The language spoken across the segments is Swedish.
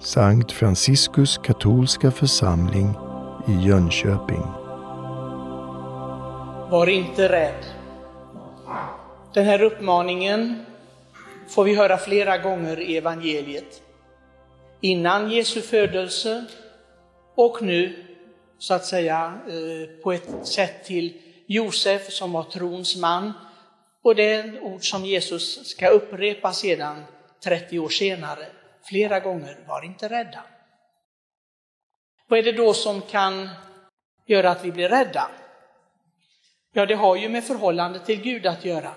Sankt Franciskus katolska församling i Jönköping. Var inte rädd. Den här uppmaningen får vi höra flera gånger i evangeliet. Innan Jesu födelse och nu så att säga eh, på ett sätt till Josef som var trons man. Och det är ord som Jesus ska upprepa sedan 30 år senare, flera gånger. Var inte rädda. Vad är det då som kan göra att vi blir rädda? Ja, det har ju med förhållandet till Gud att göra.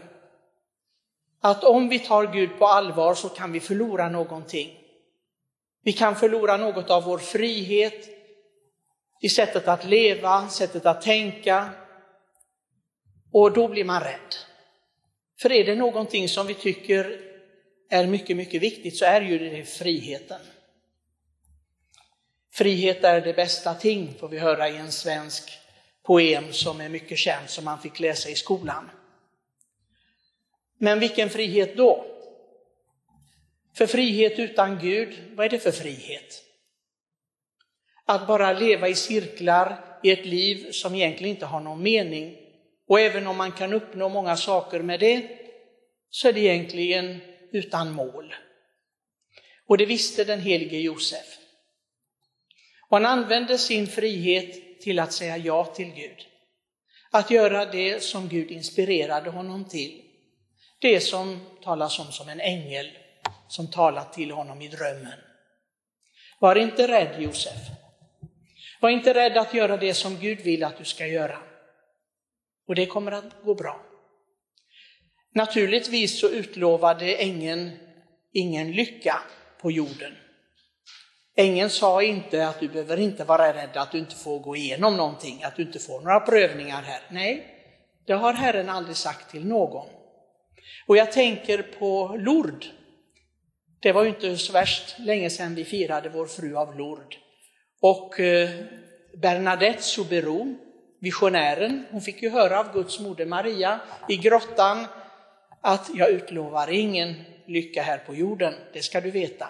Att om vi tar Gud på allvar så kan vi förlora någonting. Vi kan förlora något av vår frihet i sättet att leva, sättet att tänka. Och då blir man rädd. För är det någonting som vi tycker är mycket, mycket viktigt så är ju det friheten. Frihet är det bästa ting, får vi höra i en svensk poem som är mycket känd, som man fick läsa i skolan. Men vilken frihet då? För frihet utan Gud, vad är det för frihet? Att bara leva i cirklar i ett liv som egentligen inte har någon mening. Och även om man kan uppnå många saker med det, så är det egentligen utan mål. Och det visste den helige Josef. Och han använde sin frihet till att säga ja till Gud. Att göra det som Gud inspirerade honom till. Det som talas om som en ängel som talat till honom i drömmen. Var inte rädd Josef. Var inte rädd att göra det som Gud vill att du ska göra. Och det kommer att gå bra. Naturligtvis så utlovade ängeln ingen lycka på jorden. Ängeln sa inte att du behöver inte vara rädd att du inte får gå igenom någonting, att du inte får några prövningar här. Nej, det har Herren aldrig sagt till någon. Och jag tänker på Lord. Det var ju inte så värst länge sedan vi firade vår fru av lord. Och eh, Bernadette Soubirous, visionären, hon fick ju höra av Guds moder Maria i grottan att jag utlovar ingen lycka här på jorden, det ska du veta.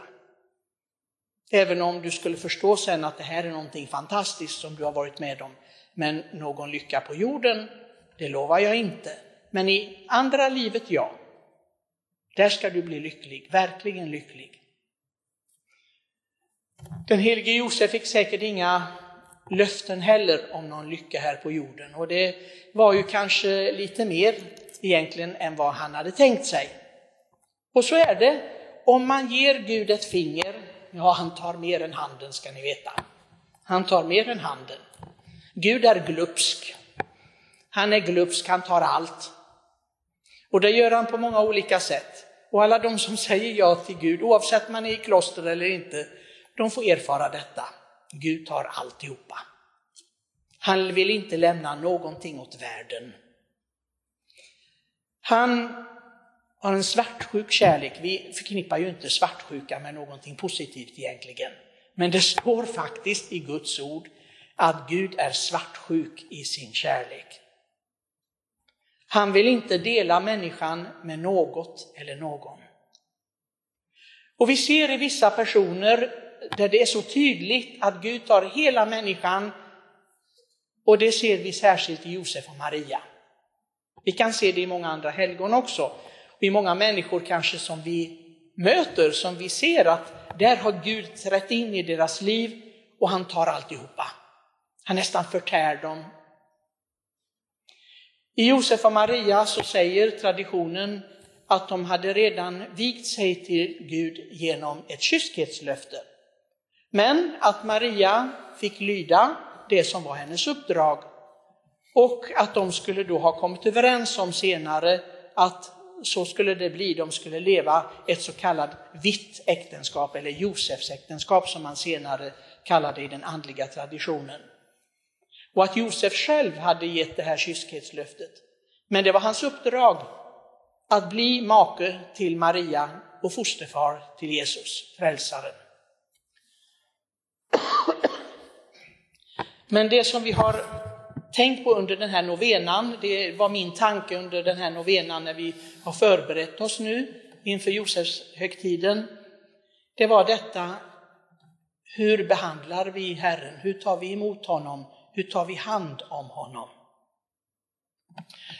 Även om du skulle förstå sen att det här är någonting fantastiskt som du har varit med om. Men någon lycka på jorden, det lovar jag inte. Men i andra livet, ja. Där ska du bli lycklig, verkligen lycklig. Den helige Josef fick säkert inga löften heller om någon lycka här på jorden och det var ju kanske lite mer egentligen än vad han hade tänkt sig. Och så är det, om man ger Gud ett finger, ja han tar mer än handen ska ni veta. Han tar mer än handen. Gud är glupsk. Han är glupsk, han tar allt. Och det gör han på många olika sätt. Och alla de som säger ja till Gud, oavsett om man är i kloster eller inte, de får erfara detta. Gud tar alltihopa. Han vill inte lämna någonting åt världen. Han har en svartsjuk kärlek. Vi förknippar ju inte svartsjuka med någonting positivt egentligen. Men det står faktiskt i Guds ord att Gud är svartsjuk i sin kärlek. Han vill inte dela människan med något eller någon. Och vi ser i vissa personer där det är så tydligt att Gud tar hela människan och det ser vi särskilt i Josef och Maria. Vi kan se det i många andra helgon också. Och I många människor kanske som vi möter, som vi ser att där har Gud trätt in i deras liv och han tar alltihopa. Han nästan förtär dem. I Josef och Maria så säger traditionen att de hade redan vigt sig till Gud genom ett kyskhetslöfte. Men att Maria fick lyda det som var hennes uppdrag och att de skulle då ha kommit överens om senare att så skulle det bli, de skulle leva ett så kallat vitt äktenskap eller Josefs äktenskap som man senare kallade i den andliga traditionen. Och att Josef själv hade gett det här kyskhetslöftet. Men det var hans uppdrag att bli make till Maria och fosterfar till Jesus, frälsaren. Men det som vi har tänkt på under den här novenan, det var min tanke under den här novenan när vi har förberett oss nu inför Josefs högtiden. Det var detta Hur behandlar vi Herren? Hur tar vi emot honom? Hur tar vi hand om honom?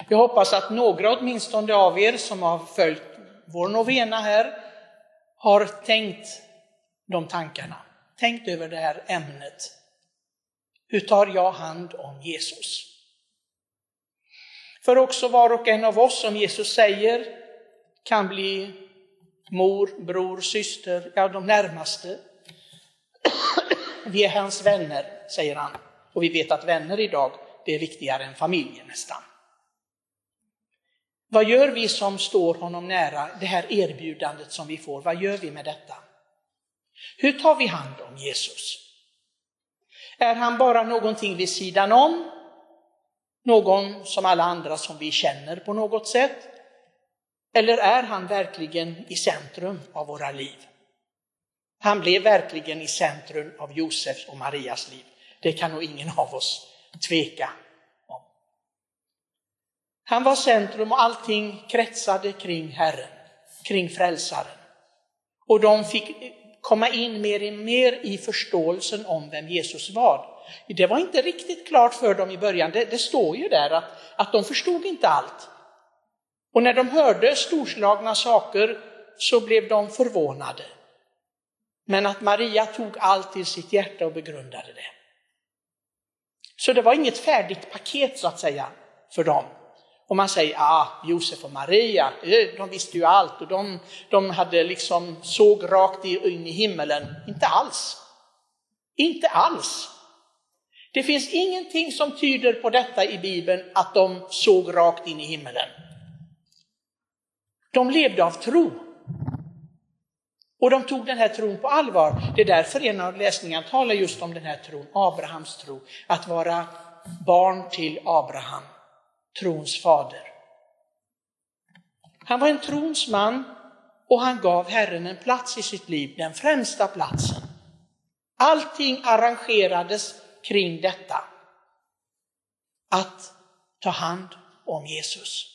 Jag hoppas att några åtminstone av er som har följt vår novena här har tänkt de tankarna, tänkt över det här ämnet. Hur tar jag hand om Jesus? För också var och en av oss, som Jesus säger, kan bli mor, bror, syster, ja de närmaste. Vi är hans vänner, säger han. Och vi vet att vänner idag, det är viktigare än familjen nästan. Vad gör vi som står honom nära, det här erbjudandet som vi får, vad gör vi med detta? Hur tar vi hand om Jesus? Är han bara någonting vid sidan om? Någon som alla andra som vi känner på något sätt? Eller är han verkligen i centrum av våra liv? Han blev verkligen i centrum av Josefs och Marias liv. Det kan nog ingen av oss tveka om. Han var centrum och allting kretsade kring Herren, kring frälsaren. Och de fick komma in mer och mer i förståelsen om vem Jesus var. Det var inte riktigt klart för dem i början. Det, det står ju där att, att de förstod inte allt. Och när de hörde storslagna saker så blev de förvånade. Men att Maria tog allt till sitt hjärta och begrundade det. Så det var inget färdigt paket så att säga för dem. Och man säger, ah, Josef och Maria, eh, de visste ju allt och de, de hade liksom såg rakt in i himmelen. Inte alls. Inte alls. Det finns ingenting som tyder på detta i Bibeln, att de såg rakt in i himmelen. De levde av tro. Och de tog den här tron på allvar. Det är därför en av läsningarna talar just om den här tron, Abrahams tro. Att vara barn till Abraham, trons fader. Han var en trons man och han gav Herren en plats i sitt liv, den främsta platsen. Allting arrangerades kring detta. Att ta hand om Jesus.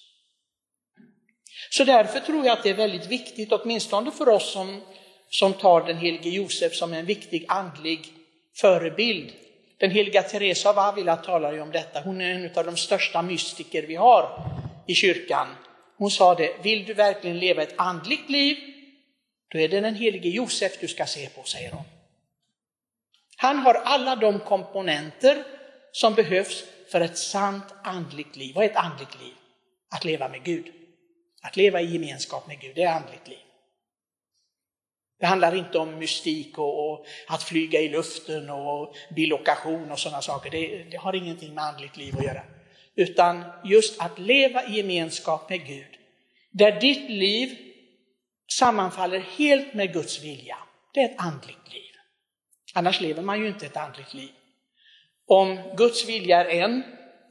Så därför tror jag att det är väldigt viktigt, åtminstone för oss som, som tar den helige Josef som en viktig andlig förebild. Den heliga Teresa av Avila talar ju om detta. Hon är en av de största mystiker vi har i kyrkan. Hon sa det, vill du verkligen leva ett andligt liv, då är det den helige Josef du ska se på, säger hon. Han har alla de komponenter som behövs för ett sant andligt liv. Vad är ett andligt liv? Att leva med Gud. Att leva i gemenskap med Gud, det är andligt liv. Det handlar inte om mystik och, och att flyga i luften och bilokation och sådana saker. Det, det, har ingenting med andligt liv att göra. Utan just att leva i gemenskap med Gud. Där ditt liv sammanfaller helt med Guds vilja. Det är ett andligt liv. Annars lever man ju inte ett andligt liv. Om Guds vilja är en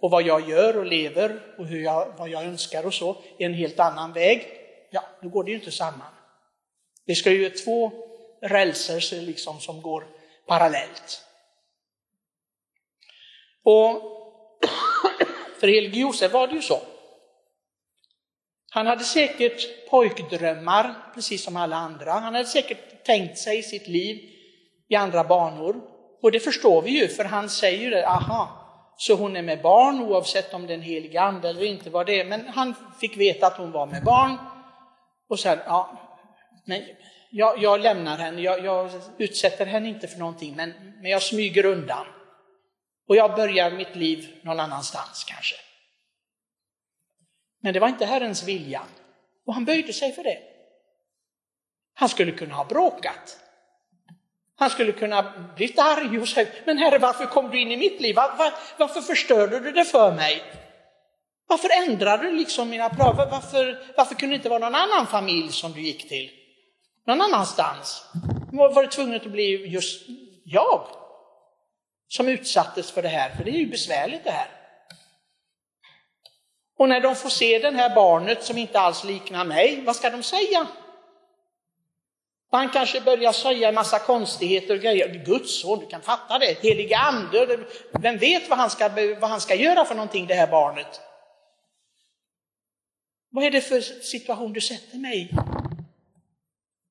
och vad jag gör och lever och hur jag, vad jag önskar och så är en helt annan väg, ja, då går det ju inte samman. Det ska ju vara två rälser liksom som går parallellt. Och för Helge Josef var det ju så. Han hade säkert pojkdrömmar, precis som alla andra. Han hade säkert tänkt sig sitt liv i andra banor. Och det förstår vi ju, för han säger ju det, aha, så hon är med barn oavsett om det är en helig ande eller inte var det. Men han fick veta att hon var med barn. Och sen, ja, men jag, jag lämnar henne, jag, jag, utsätter henne inte för någonting, men, men jag smyger undan. Och jag börjar mitt liv någon annanstans kanske. Men det var inte Herrens vilja. Och han böjde sig för det. Han skulle kunna ha bråkat. Han skulle kunna blivit arg och säga, men herre varför kom du in i mitt liv? Var, var, varför förstörde du det för mig? Varför ändrade du liksom mina planer? Varför, varför kunde det inte vara någon annan familj som du gick till? Någon annanstans? Var det tvunget att bli just jag som utsattes för det här? För det är ju besvärligt det här. Och när de får se det här barnet som inte alls liknar mig, vad ska de säga? Han kanske börjar säga en massa konstigheter och grejer. Guds son, du kan fatta det. Heliga ande, vem vet vad han, ska, vad han ska göra för någonting, det här barnet? Vad är det för situation du sätter mig i?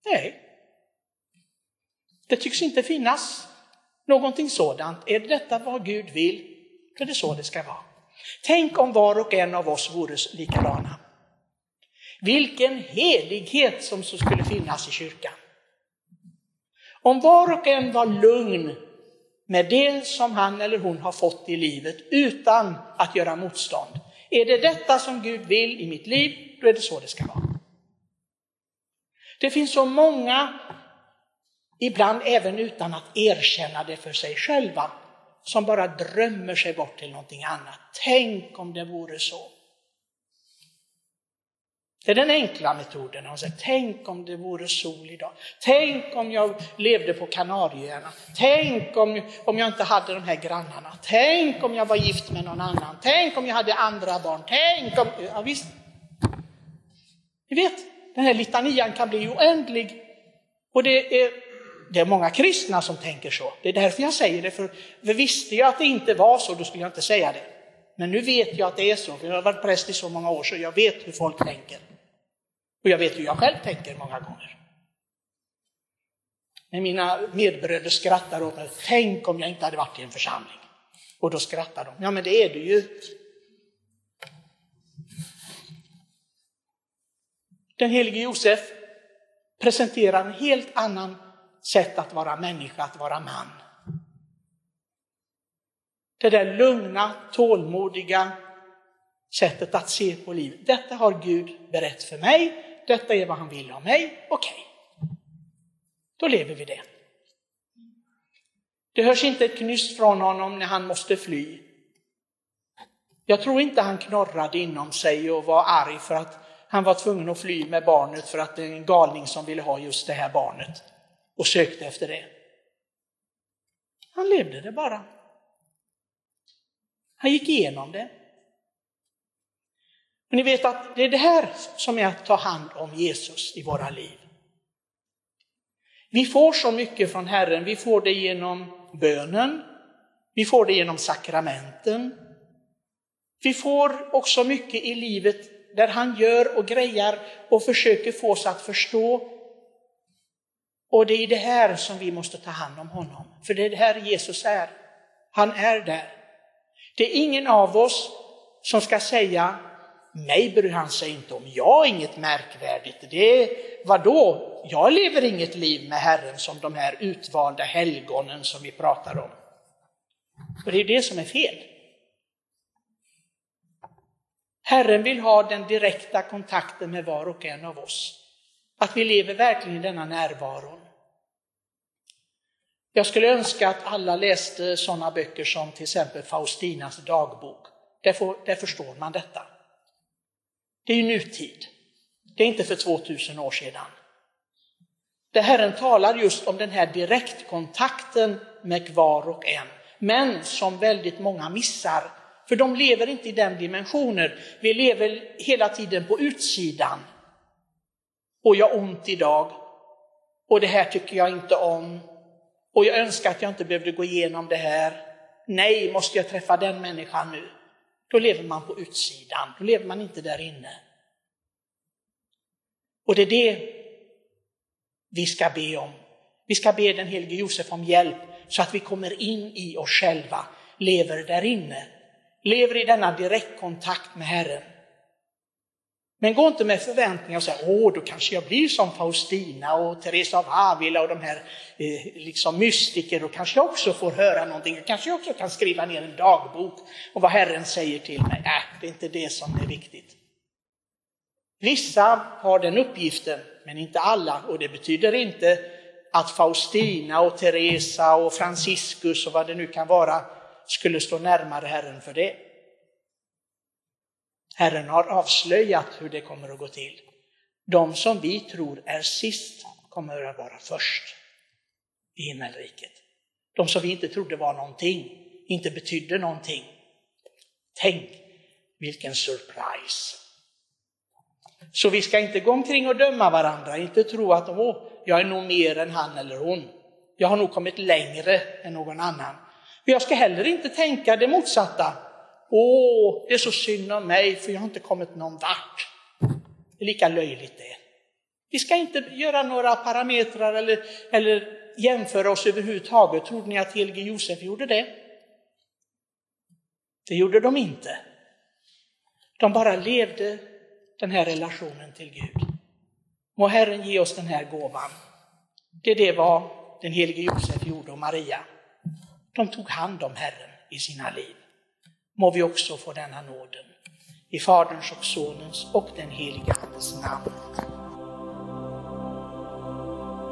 Nej. Det tycks inte finnas någonting sådant. Är detta vad Gud vill, då är det så det ska vara. Tänk om var och en av oss vore likadana. Vilken helighet som så skulle finnas i kyrkan. Om var och en var lugn med det som han eller hon har fått i livet utan att göra motstånd. Är det detta som Gud vill i mitt liv, då är det så det ska vara. Det finns så många, ibland även utan att erkänna det för sig själva, som bara drömmer sig bort till någonting annat. Tänk om det vore så. Det är den enkla metoden. Han säger, tänk om det vore sol idag. Tänk om jag levde på Kanarieöarna. Tänk om, om jag inte hade de här grannarna. Tänk om jag var gift med någon annan. Tänk om jag hade andra barn. Tänk om... Ja, visst. Ni vet, den här litanian kan bli oändlig. Och det är, det är många kristna som tänker så. Det är därför jag säger det, för, för visste jag att det inte var så, då skulle jag inte säga det. Men nu vet jag att det är så, för jag har varit präst i så många år så jag vet hur folk tänker. Och jag vet hur jag själv tänker många gånger. När mina medbröder skrattar åt mig, tänk om jag inte hade varit i en församling. Och då skrattar de, ja men det är du ju. Den helige Josef presenterar en helt annan sätt att vara människa, att vara man. Det där lugna, tålmodiga sättet att se på livet. Detta har Gud berett för mig, detta är vad han vill av mig, okej. Okay. Då lever vi det. Det hörs inte ett knyst från honom när han måste fly. Jag tror inte han knorrade inom sig och var arg för att han var tvungen att fly med barnet för att det är en galning som ville ha just det här barnet och sökte efter det. Han levde det bara. Han gick igenom det. Men ni vet att det är det här som är att ta hand om Jesus i våra liv. Vi får så mycket från Herren, vi får det genom bönen, vi får det genom sakramenten. Vi får också mycket i livet där han gör och grejar och försöker få oss att förstå. Och det är det här som vi måste ta hand om honom, för det är det här Jesus är. Han är där. Det är ingen av oss som ska säga mig bryr han sig inte om. Jag är inget märkvärdigt. Det vadå? Jag lever inget liv med Herren som de här utvalda helgonen som vi pratar om. Och det är det som är fel. Herren vill ha den direkta kontakten med var och en av oss. Att vi lever verkligen i denna närvaro. Jag skulle önska att alla läste sådana böcker som till exempel Faustinas dagbok. Där, får, där förstår man detta. Det är ju nutid. Det är inte för 2000 år sedan. Det Herren talar just om den här direktkontakten med var och en, men som väldigt många missar. För de lever inte i den dimensionen. Vi lever hela tiden på utsidan. Och jag har ont idag. Och det här tycker jag inte om. Och jag önskar att jag inte behövde gå igenom det här. Nej, måste jag träffa den människan nu? Då lever man på utsidan, då lever man inte där inne. Och det är det vi ska be om. Vi ska be den helige Josef om hjälp så att vi kommer in i oss själva, lever där inne, lever i denna direktkontakt med Herren. Men gå inte med förväntningar och säg, åh, då kanske jag blir som Faustina och Teresa av Avila och de här eh, liksom mystiker, då kanske jag också får höra någonting, kanske jag också kan skriva ner en dagbok om vad Herren säger till mig. Nej, äh, det är inte det som är viktigt. Vissa har den uppgiften, men inte alla, och det betyder inte att Faustina och Teresa och Franciscus och vad det nu kan vara skulle stå närmare Herren för det. Herren har avslöjat hur det kommer att gå till. De som vi tror är sist kommer att vara först i himmelriket. De som vi inte trodde var någonting, inte betydde någonting. Tänk vilken surprise! Så vi ska inte gå omkring och döma varandra, inte tro att Åh, jag är nog mer än han eller hon. Jag har nog kommit längre än någon annan. Jag ska heller inte tänka det motsatta. Åh, det är så synd om mig för jag har inte kommit någon vart. Det är lika löjligt det. Vi ska inte göra några parametrar eller, eller jämföra oss överhuvudtaget. Trodde ni att helige Josef gjorde det? Det gjorde de inte. De bara levde den här relationen till Gud. Må Herren ge oss den här gåvan. Det det var den helige Josef gjorde och Maria. De tog hand om Herren i sina liv. Må vi också få denna nåden. I Faderns och Sonens och den helige Andes namn.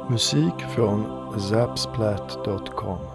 Musik från zapsplat.com